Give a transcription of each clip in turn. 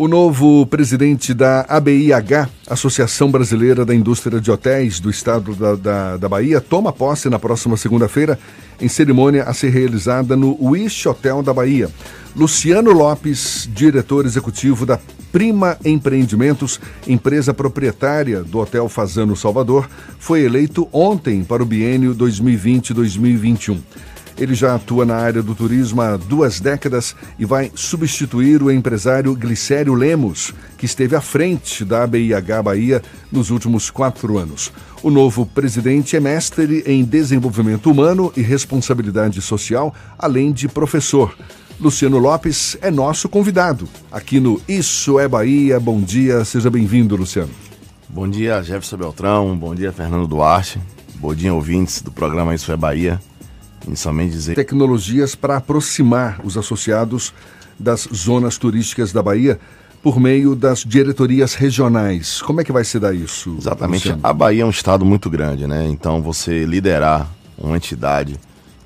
O novo presidente da ABIH, Associação Brasileira da Indústria de Hotéis do Estado da, da, da Bahia, toma posse na próxima segunda-feira em cerimônia a ser realizada no Wish Hotel da Bahia. Luciano Lopes, diretor executivo da Prima Empreendimentos, empresa proprietária do Hotel Fazano Salvador, foi eleito ontem para o biênio 2020-2021. Ele já atua na área do turismo há duas décadas e vai substituir o empresário Glicério Lemos, que esteve à frente da ABIH Bahia nos últimos quatro anos. O novo presidente é mestre em desenvolvimento humano e responsabilidade social, além de professor. Luciano Lopes é nosso convidado aqui no Isso é Bahia. Bom dia, seja bem-vindo, Luciano. Bom dia, Jefferson Beltrão. Bom dia, Fernando Duarte. Bom dia, ouvintes do programa Isso é Bahia. Inicialmente dizer. Tecnologias para aproximar os associados das zonas turísticas da Bahia por meio das diretorias regionais. Como é que vai se dar isso? Exatamente. Luciano? A Bahia é um estado muito grande, né? Então você liderar uma entidade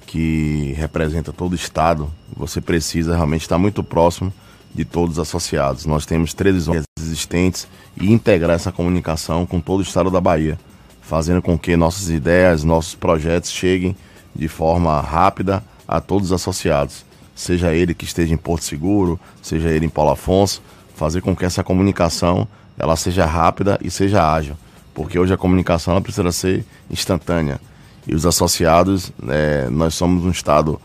que representa todo o estado, você precisa realmente estar muito próximo de todos os associados. Nós temos três zonas existentes e integrar essa comunicação com todo o estado da Bahia, fazendo com que nossas ideias, nossos projetos cheguem de forma rápida a todos os associados, seja ele que esteja em Porto Seguro, seja ele em Paulo Afonso, fazer com que essa comunicação ela seja rápida e seja ágil, porque hoje a comunicação ela precisa ser instantânea. E os associados, é, nós somos um estado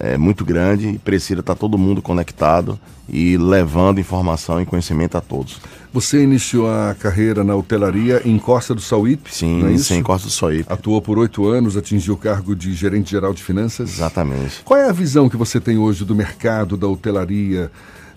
é, muito grande e precisa estar todo mundo conectado e levando informação e conhecimento a todos. Você iniciou a carreira na hotelaria em Costa do Sauípe? Sim, é isso? em Costa do Sauípe. Atuou por oito anos, atingiu o cargo de gerente geral de finanças? Exatamente. Qual é a visão que você tem hoje do mercado da hotelaria?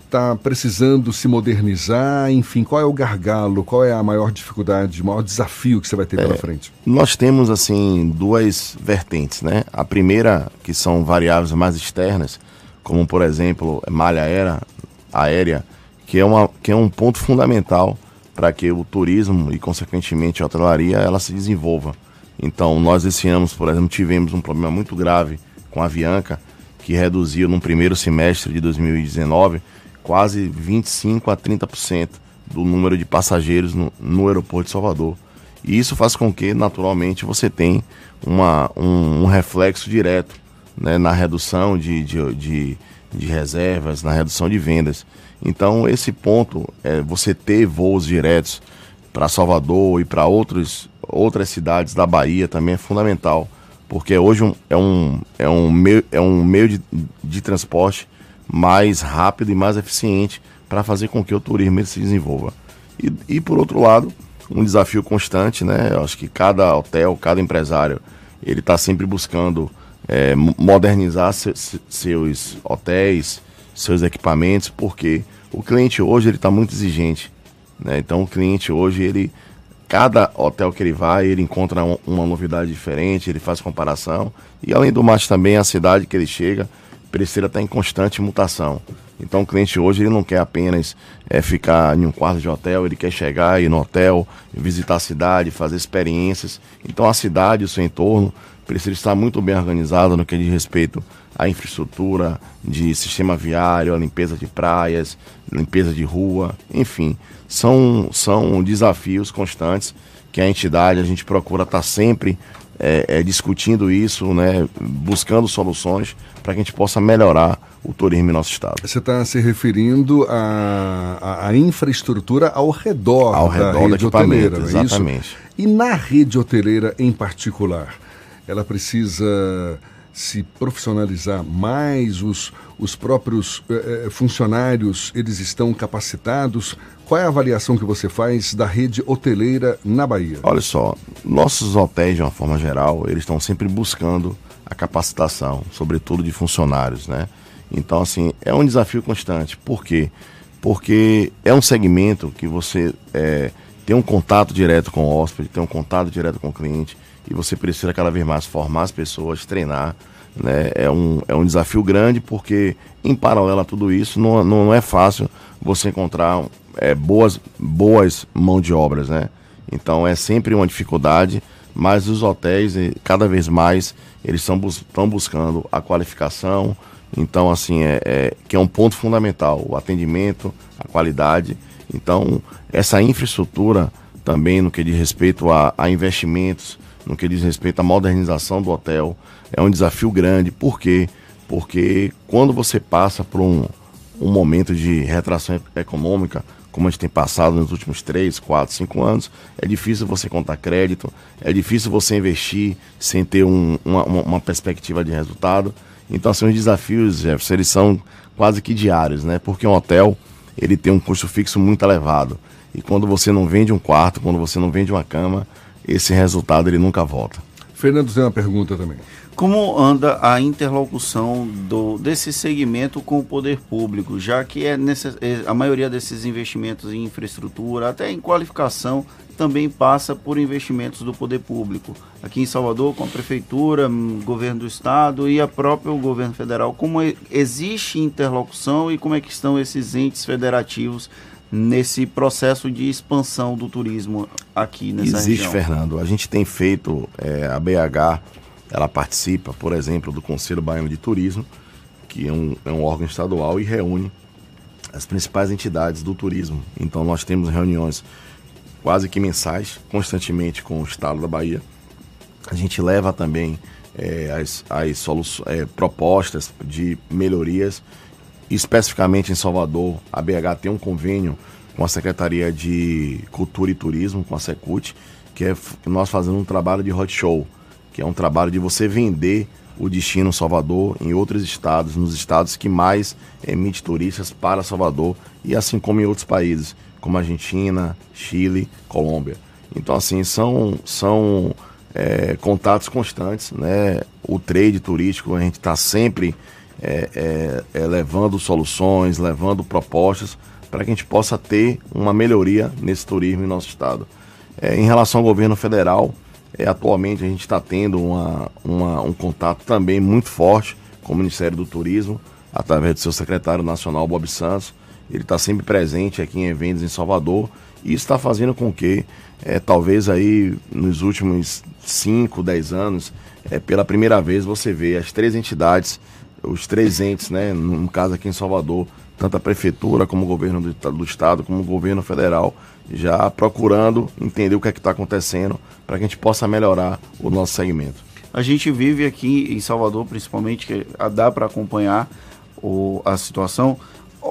está precisando se modernizar? Enfim, qual é o gargalo? Qual é a maior dificuldade, o maior desafio que você vai ter é, pela frente? Nós temos, assim, duas vertentes, né? A primeira, que são variáveis mais externas, como, por exemplo, malha aérea, aérea que, é uma, que é um ponto fundamental para que o turismo e, consequentemente, a hotelaria, ela se desenvolva. Então, nós esse ano, por exemplo, tivemos um problema muito grave com a Avianca, que reduziu no primeiro semestre de 2019 quase 25 a 30% do número de passageiros no, no, aeroporto de Salvador. E isso faz com que, naturalmente, você tenha uma, um, um reflexo direto né, na redução de, de, de, de, reservas, na redução de vendas. Então, esse ponto, é, você ter voos diretos para Salvador e para outras cidades da Bahia também é fundamental, porque hoje um, é, um, é, um meio, é um meio de, de transporte mais rápido e mais eficiente para fazer com que o turismo se desenvolva. E, e, por outro lado, um desafio constante, né? Eu acho que cada hotel, cada empresário, ele está sempre buscando é, modernizar se, se, seus hotéis, seus equipamentos, porque o cliente hoje ele está muito exigente, né? Então o cliente hoje ele cada hotel que ele vai ele encontra um, uma novidade diferente, ele faz comparação e além do mais também a cidade que ele chega precisa estar em constante mutação. Então o cliente hoje ele não quer apenas é, ficar em um quarto de hotel, ele quer chegar, ir no hotel, visitar a cidade, fazer experiências. Então a cidade, o seu entorno, precisa estar muito bem organizado no que diz respeito à infraestrutura de sistema viário, a limpeza de praias, limpeza de rua, enfim, são, são desafios constantes que a entidade, a gente procura estar sempre é, é, discutindo isso, né, buscando soluções para que a gente possa melhorar o turismo em nosso estado. Você está se referindo à, infraestrutura ao redor ao da redor rede hoteleira, é exatamente. Isso? E na rede hoteleira em particular, ela precisa se profissionalizar mais, os, os próprios eh, eh, funcionários, eles estão capacitados? Qual é a avaliação que você faz da rede hoteleira na Bahia? Olha só, nossos hotéis, de uma forma geral, eles estão sempre buscando a capacitação, sobretudo de funcionários, né? Então, assim, é um desafio constante. Por quê? Porque é um segmento que você é, tem um contato direto com o hóspede, tem um contato direto com o cliente, e você precisa cada vez mais formar as pessoas, treinar. Né? É, um, é um desafio grande porque, em paralelo a tudo isso, não, não é fácil você encontrar é, boas, boas mão de obras. Né? Então é sempre uma dificuldade, mas os hotéis, cada vez mais, eles estão bus buscando a qualificação Então, assim, é, é, que é um ponto fundamental, o atendimento, a qualidade. Então, essa infraestrutura também no que diz respeito a, a investimentos, no que diz respeito à modernização do hotel, é um desafio grande. Por quê? Porque quando você passa por um, um momento de retração econômica, como a gente tem passado nos últimos 3, 4, 5 anos, é difícil você contar crédito, é difícil você investir sem ter um, uma, uma, perspectiva de resultado. Então, assim, os desafios, Jefferson, eles são quase que diários, né? Porque um hotel, ele tem um custo fixo muito elevado. E quando você não vende um quarto, quando você não vende uma cama, esse resultado ele nunca volta. Fernando tem uma pergunta também. Como anda a interlocução do, desse segmento com o poder público, já que é necess, é, a maioria desses investimentos em infraestrutura, até em qualificação, também passa por investimentos do poder público. Aqui em Salvador, com a prefeitura, hum, governo do estado e a própria governo federal, como existe interlocução e como é que estão esses entes federativos nesse processo de expansão do turismo aqui nessa Existe, região? Fernando. A gente tem feito, é, a BH, ela participa, por exemplo, do Conselho Baiano de Turismo, que é um, é um órgão estadual e reúne as principais entidades do turismo. Então nós temos reuniões quase que mensais, constantemente com o Estado da Bahia. A gente leva também é, as, as é, propostas de melhorias especificamente em Salvador, a BH tem um convênio com a Secretaria de Cultura e Turismo, com a Secult, que é nós fazemos um trabalho de hot show, que é um trabalho de você vender o destino Salvador em outros estados, nos estados que mais emite turistas para Salvador e assim como em outros países, como Argentina, Chile, Colômbia. Então assim são são é, contatos constantes, né? O trade turístico a gente está sempre é, é, é, levando soluções, levando propostas para que a gente possa ter uma melhoria nesse turismo em nosso estado. É, em relação ao governo federal, é, atualmente a gente está tendo uma, uma, um contato também muito forte com o Ministério do Turismo, através do seu secretário nacional, Bob Santos. Ele está sempre presente aqui em eventos em Salvador e está fazendo com que, é, talvez aí nos últimos 5, 10 anos, é, pela primeira vez você vê as três entidades os três entes, né, no caso aqui em Salvador, tanto a prefeitura como o governo do, do estado, como o governo federal, já procurando entender o que é que está acontecendo para que a gente possa melhorar o nosso segmento. A gente vive aqui em Salvador, principalmente, que dá para acompanhar o, a situação,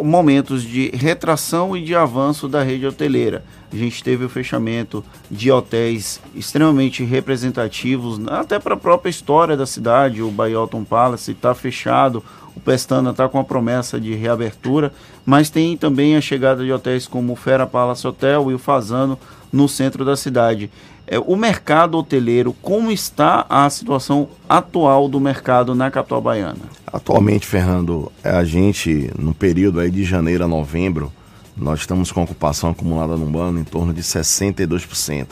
momentos de retração e de avanço da rede hoteleira. A gente teve o fechamento de hotéis extremamente representativos, até para a própria história da cidade. O Bayalton Palace está fechado, o Pestana está com a promessa de reabertura, mas tem também a chegada de hotéis como o Fera Palace Hotel e o Fazano no centro da cidade. É, o mercado hoteleiro, como está a situação atual do mercado na capital baiana? Atualmente, Fernando, é a gente, no período aí de janeiro a novembro, nós estamos com ocupação acumulada no ano em torno de 62%,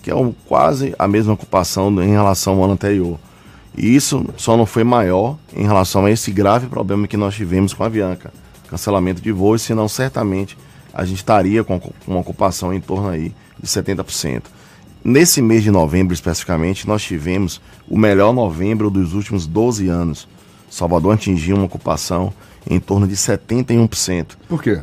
que é um, quase a mesma ocupação em relação ao ano anterior. E isso só não foi maior em relação a esse grave problema que nós tivemos com a Avianca, cancelamento de voos, senão certamente a gente estaria com uma ocupação em torno aí de 70%. Nesse mês de novembro, especificamente, nós tivemos o melhor novembro dos últimos 12 anos. Salvador atingiu uma ocupação em torno de 71%. Por quê?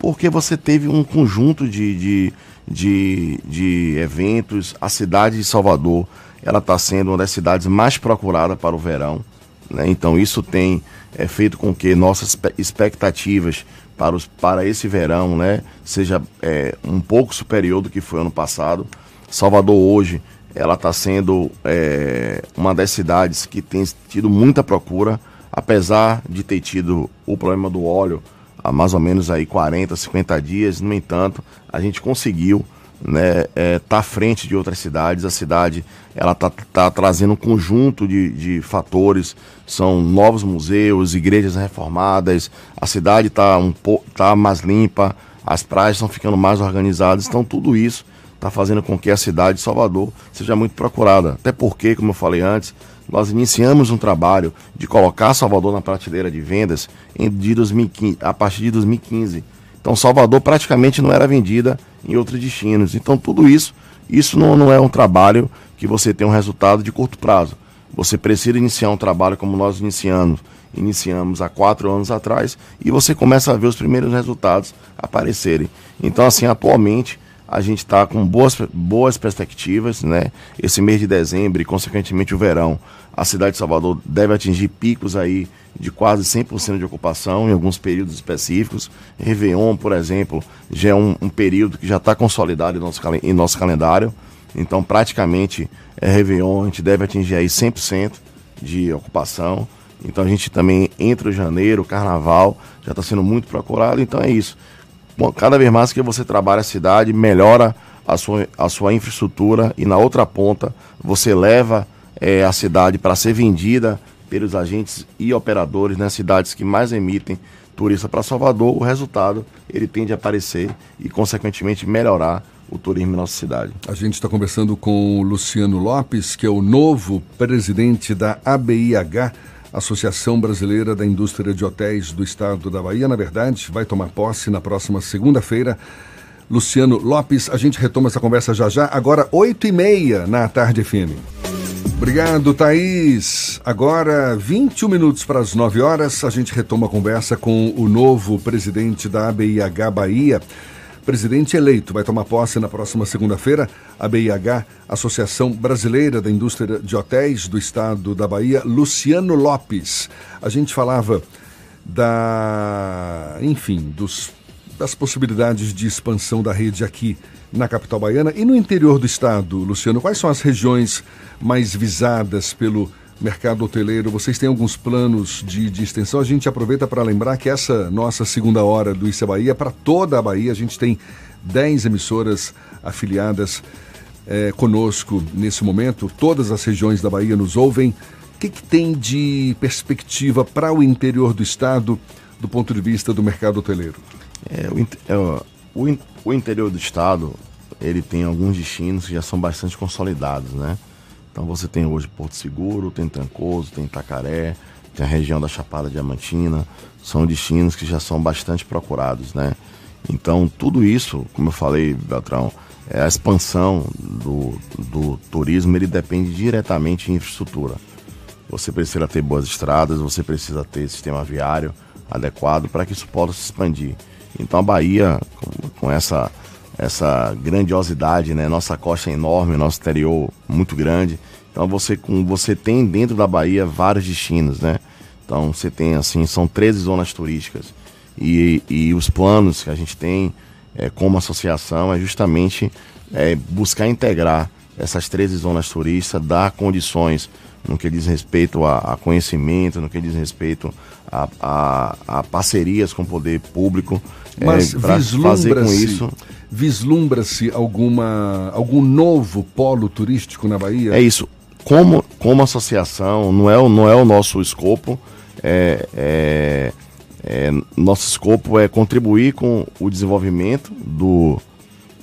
Porque você teve um conjunto de, de, de, de eventos. A cidade de Salvador ela está sendo uma das cidades mais procuradas para o verão. Né? Então isso tem é, feito com que nossas expectativas para, os, para esse verão né, seja é, um pouco superior do que foi ano passado. Salvador hoje ela está sendo é, uma das cidades que tem tido muita procura, apesar de ter tido o problema do óleo há mais ou menos aí 40, 50 dias. No entanto, a gente conseguiu né, é, tá à frente de outras cidades. A cidade ela tá, tá trazendo um conjunto de, de fatores, são novos museus, igrejas reformadas, a cidade está um tá mais limpa, as praias estão ficando mais organizadas. Então tudo isso está fazendo com que a cidade de Salvador seja muito procurada. Até porque, como eu falei antes, nós iniciamos um trabalho de colocar Salvador na prateleira de vendas em, de 2015, a partir de 2015. Então Salvador praticamente não era vendida em outros destinos. Então tudo isso, isso não, não é um trabalho que você tem um resultado de curto prazo. Você precisa iniciar um trabalho como nós iniciamos iniciamos há quatro anos atrás e você começa a ver os primeiros resultados aparecerem. Então, assim, atualmente a gente está com boas, boas perspectivas, né? Esse mês de dezembro e, consequentemente, o verão, a cidade de Salvador deve atingir picos aí de quase 100% de ocupação em alguns períodos específicos. Réveillon, por exemplo, já é um, um período que já está consolidado em nosso, em nosso calendário. Então, praticamente, é Réveillon, a gente deve atingir aí 100% de ocupação. Então, a gente também, entre o janeiro, carnaval, já está sendo muito procurado. Então, é isso. Cada vez mais que você trabalha a cidade, melhora a sua, a sua infraestrutura e na outra ponta você leva é, a cidade para ser vendida pelos agentes e operadores nas cidades que mais emitem turista para Salvador, o resultado ele tende a aparecer e, consequentemente, melhorar o turismo em nossa cidade. A gente está conversando com o Luciano Lopes, que é o novo presidente da ABIH, Associação Brasileira da Indústria de Hotéis do Estado da Bahia. Na verdade, vai tomar posse na próxima segunda-feira. Luciano Lopes, a gente retoma essa conversa já já, agora 8 e meia na Tarde FM. Obrigado, Thaís. Agora, 21 minutos para as 9 horas, a gente retoma a conversa com o novo presidente da ABIH Bahia, presidente eleito. Vai tomar posse na próxima segunda-feira. A BIH, Associação Brasileira da Indústria de Hotéis do Estado da Bahia, Luciano Lopes. A gente falava da, enfim, dos, das possibilidades de expansão da rede aqui na capital baiana e no interior do estado, Luciano. Quais são as regiões mais visadas pelo mercado hoteleiro, vocês têm alguns planos de, de extensão. A gente aproveita para lembrar que essa nossa segunda hora do Isa Bahia, para toda a Bahia, a gente tem 10 emissoras afiliadas é, conosco nesse momento. Todas as regiões da Bahia nos ouvem. O que, que tem de perspectiva para o interior do estado do ponto de vista do mercado hoteleiro? É, o, é, o, o interior do estado ele tem alguns destinos que já são bastante consolidados, né? Então você tem hoje Porto Seguro, tem Trancoso, tem Itacaré, tem a região da Chapada Diamantina, são destinos que já são bastante procurados, né? Então tudo isso, como eu falei, Beltrão, é a expansão do, do turismo, ele depende diretamente de infraestrutura. Você precisa ter boas estradas, você precisa ter sistema viário adequado para que isso possa se expandir. Então a Bahia, com, com essa essa grandiosidade, né? Nossa costa é enorme, nosso interior muito grande. Então você com você tem dentro da Bahia vários destinos, né? Então você tem assim, são 13 zonas turísticas. E, e os planos que a gente tem é, como associação é justamente é, buscar integrar essas 13 zonas turísticas, dar condições no que diz respeito a, a conhecimento, no que diz respeito a, a, a parcerias com o poder público, Mas é, para fazer com isso vislumbra-se alguma algum novo polo turístico na Bahia? É isso. Como, como associação, não é, não é o nosso escopo. É, é, é, nosso escopo é contribuir com o desenvolvimento do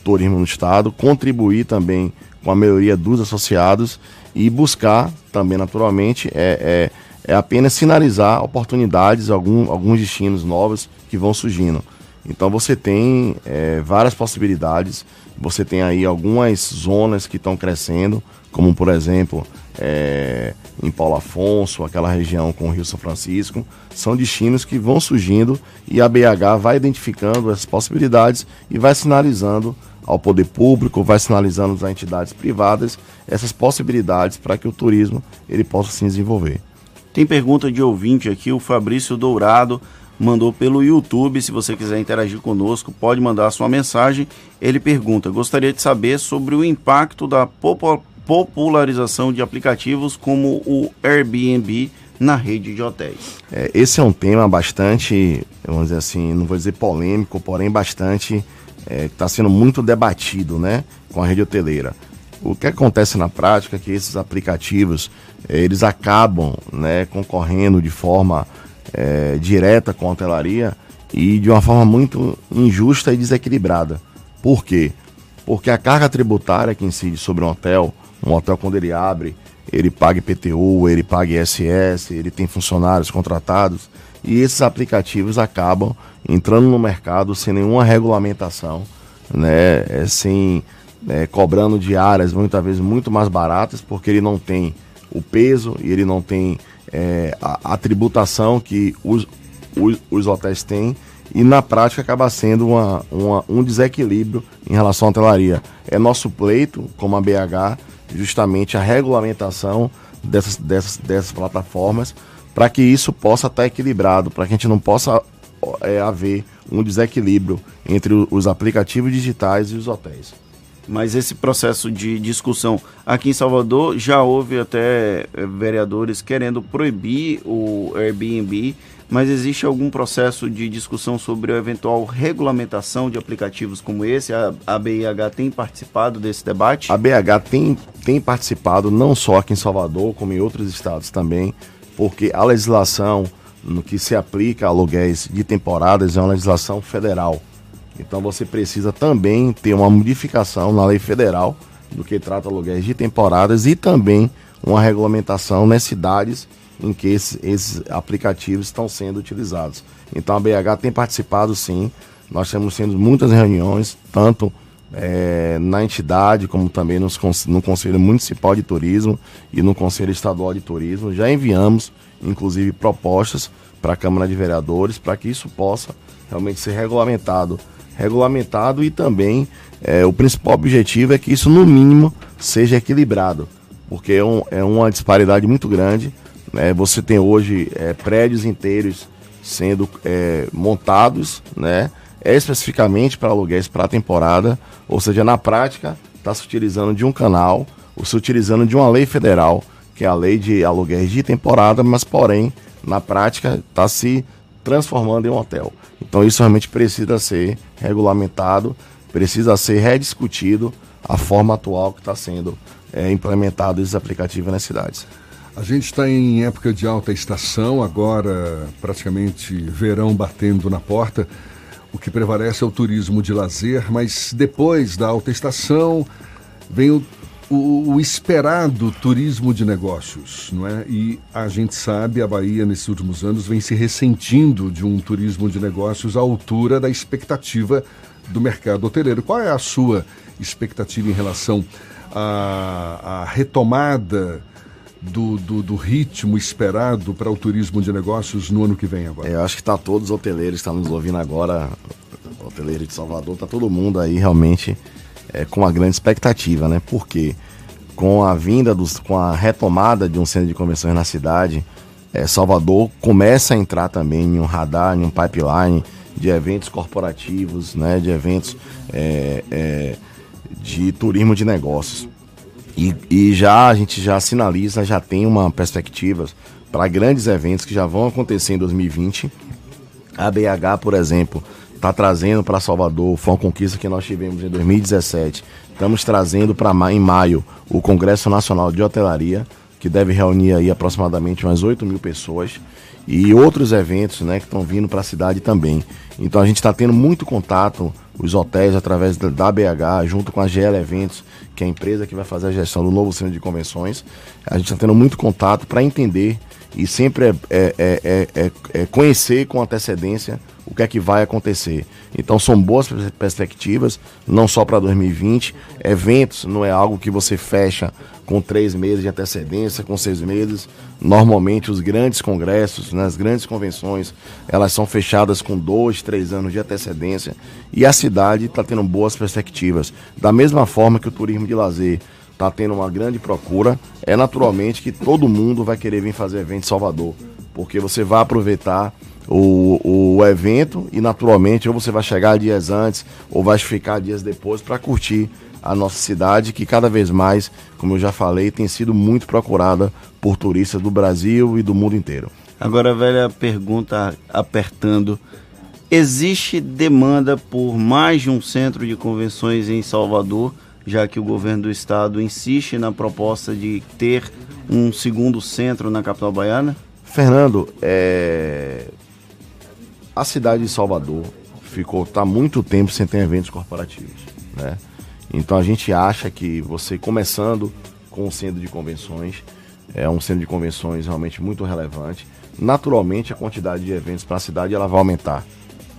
turismo no estado, contribuir também com a melhoria dos associados e buscar também, naturalmente, é, é, é apenas sinalizar oportunidades, algum, alguns destinos novos que vão surgindo. Então você tem é, várias possibilidades, você tem aí algumas zonas que estão crescendo, como por exemplo é, em Paulo Afonso, aquela região com o Rio São Francisco, são destinos que vão surgindo e a BH vai identificando essas possibilidades e vai sinalizando ao poder público, vai sinalizando às entidades privadas essas possibilidades para que o turismo ele possa se desenvolver. Tem pergunta de ouvinte aqui, o Fabrício Dourado mandou pelo YouTube. Se você quiser interagir conosco, pode mandar sua mensagem. Ele pergunta: gostaria de saber sobre o impacto da popularização de aplicativos como o Airbnb na rede de hotéis. É, esse é um tema bastante, vamos dizer assim, não vou dizer polêmico, porém bastante está é, sendo muito debatido, né, com a rede hoteleira. O que acontece na prática é que esses aplicativos é, eles acabam, né, concorrendo de forma é, direta com a hotelaria e de uma forma muito injusta e desequilibrada. Por quê? Porque a carga tributária que incide sobre um hotel, um hotel quando ele abre, ele paga IPTU, ele paga ISS, ele tem funcionários contratados e esses aplicativos acabam entrando no mercado sem nenhuma regulamentação, né, é, sem é, cobrando diárias muitas vezes muito mais baratas porque ele não tem o peso e ele não tem é, a, a, tributação que os, os, os, hotéis têm e na prática acaba sendo uma, uma, um desequilíbrio em relação à hotelaria. É nosso pleito, como a BH, justamente a regulamentação dessas, dessas, dessas plataformas para que isso possa estar equilibrado, para que a gente não possa é, haver um desequilíbrio entre os aplicativos digitais e os hotéis. Mas esse processo de discussão aqui em Salvador já houve até eh, vereadores querendo proibir o Airbnb, mas existe algum processo de discussão sobre a eventual regulamentação de aplicativos como esse? A, a BIH tem participado desse debate? A BH tem, tem participado não só aqui em Salvador, como em outros estados também, porque a legislação no que se aplica a aluguéis de temporadas é uma legislação federal. Então você precisa também ter uma modificação na lei federal do que trata aluguéis de temporadas e também uma regulamentação nas cidades em que esses, esses aplicativos estão sendo utilizados. Então a BH tem participado sim, nós temos tendo muitas reuniões, tanto é, na entidade, como também nos, no Conselho Municipal de Turismo e no Conselho Estadual de Turismo. Já enviamos, inclusive, propostas para a Câmara de Vereadores para que isso possa realmente ser regulamentado. Regulamentado e também é, o principal objetivo é que isso, no mínimo, seja equilibrado, porque é, um, é uma disparidade muito grande. Né? Você tem hoje é, prédios inteiros sendo é, montados, né? É especificamente para aluguéis para temporada, ou seja, na prática está se utilizando de um canal, ou se utilizando de uma lei federal, que é a lei de aluguéis de temporada, mas porém, na prática, está se transformando em um hotel. Então isso realmente precisa ser regulamentado, precisa ser rediscutido a forma atual que está sendo é, implementado esses aplicativos nas cidades. A gente está em época de alta estação, agora praticamente verão batendo na porta o que prevalece é o turismo de lazer, mas depois da alta estação vem o, o, o, esperado turismo de negócios, não é? E a gente sabe, a Bahia nesses últimos anos vem se ressentindo de um turismo de negócios à altura da expectativa do mercado hoteleiro. Qual é a sua expectativa em relação à, à retomada do, do, do, ritmo esperado para o turismo de negócios no ano que vem agora? É, eu acho que está todos os hoteleiros que estão nos ouvindo agora, hoteleiro de Salvador, está todo mundo aí realmente é, com uma grande expectativa, né? Porque com a vinda, dos, com a retomada de um centro de convenções na cidade, é, Salvador começa a entrar também em um radar, em um pipeline de eventos corporativos, né? De eventos é, é de turismo de negócios. E, e já a gente já sinaliza, já tem uma perspectiva para grandes eventos que já vão acontecer em 2020. A BH, por exemplo, está trazendo para Salvador, foi uma conquista que nós tivemos em 2017. Estamos trazendo para em maio o Congresso Nacional de Hotelaria, que deve reunir aí aproximadamente umas 8 mil pessoas e outros eventos né, que estão vindo para a cidade também. Então a gente está tendo muito contato, os hotéis através da BH, junto com a GL Eventos, que é a empresa que vai fazer a gestão do novo centro de convenções. A gente está tendo muito contato para entender e sempre é, é, é, é, é conhecer com antecedência o que é que vai acontecer. Então são boas perspectivas, não só para 2020. Eventos não é algo que você fecha com três meses de antecedência, com seis meses. Normalmente os grandes congressos, nas né, grandes convenções, elas são fechadas com dois, três anos de antecedência. E a cidade está tendo boas perspectivas. Da mesma forma que o turismo de lazer está tendo uma grande procura, é naturalmente que todo mundo vai querer vir fazer evento em Salvador. Porque você vai aproveitar o, o evento e naturalmente ou você vai chegar dias antes ou vai ficar dias depois para curtir a nossa cidade que cada vez mais, como eu já falei, tem sido muito procurada por turistas do Brasil e do mundo inteiro. Agora velha pergunta apertando. Existe demanda por mais de um centro de convenções em Salvador, já que o governo do estado insiste na proposta de ter um segundo centro na capital baiana? Fernando, é... A cidade de Salvador ficou tá muito tempo sem ter eventos corporativos, né? Então a gente acha que você começando com um centro de convenções, é um centro de convenções realmente muito relevante. Naturalmente a quantidade de eventos para a cidade ela vai aumentar,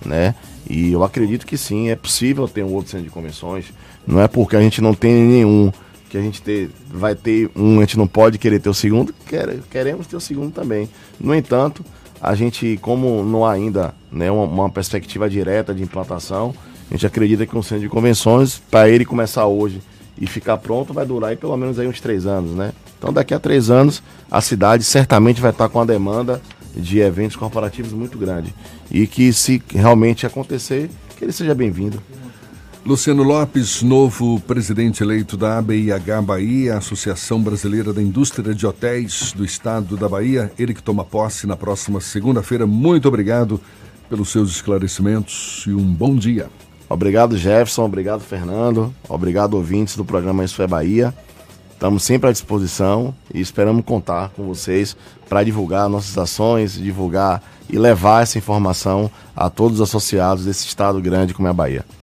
né? E eu acredito que sim, é possível ter um outro centro de convenções. Não é porque a gente não tem nenhum que a gente ter, vai ter um, a gente não pode querer ter o segundo, quer, queremos ter o segundo também. No entanto, a gente, como não há ainda né, uma, uma perspectiva direta de implantação, a gente acredita que um centro de convenções, para ele começar hoje e ficar pronto, vai durar aí pelo menos aí uns três anos, né? Então daqui a três anos a cidade certamente vai estar com a demanda de eventos corporativos muito grande. E que se realmente acontecer, que ele seja bem-vindo. Luciano Lopes, novo presidente eleito da ABIH Bahia, Associação Brasileira da Indústria de Hotéis do Estado da Bahia, ele que toma posse na próxima segunda-feira. Muito obrigado pelos seus esclarecimentos e um bom dia. Obrigado, Jefferson. Obrigado, Fernando. Obrigado, ouvintes do programa Isso é Bahia. Estamos sempre à disposição e esperamos contar com vocês para divulgar nossas ações, divulgar e levar essa informação a todos os associados desse estado grande como é a Bahia.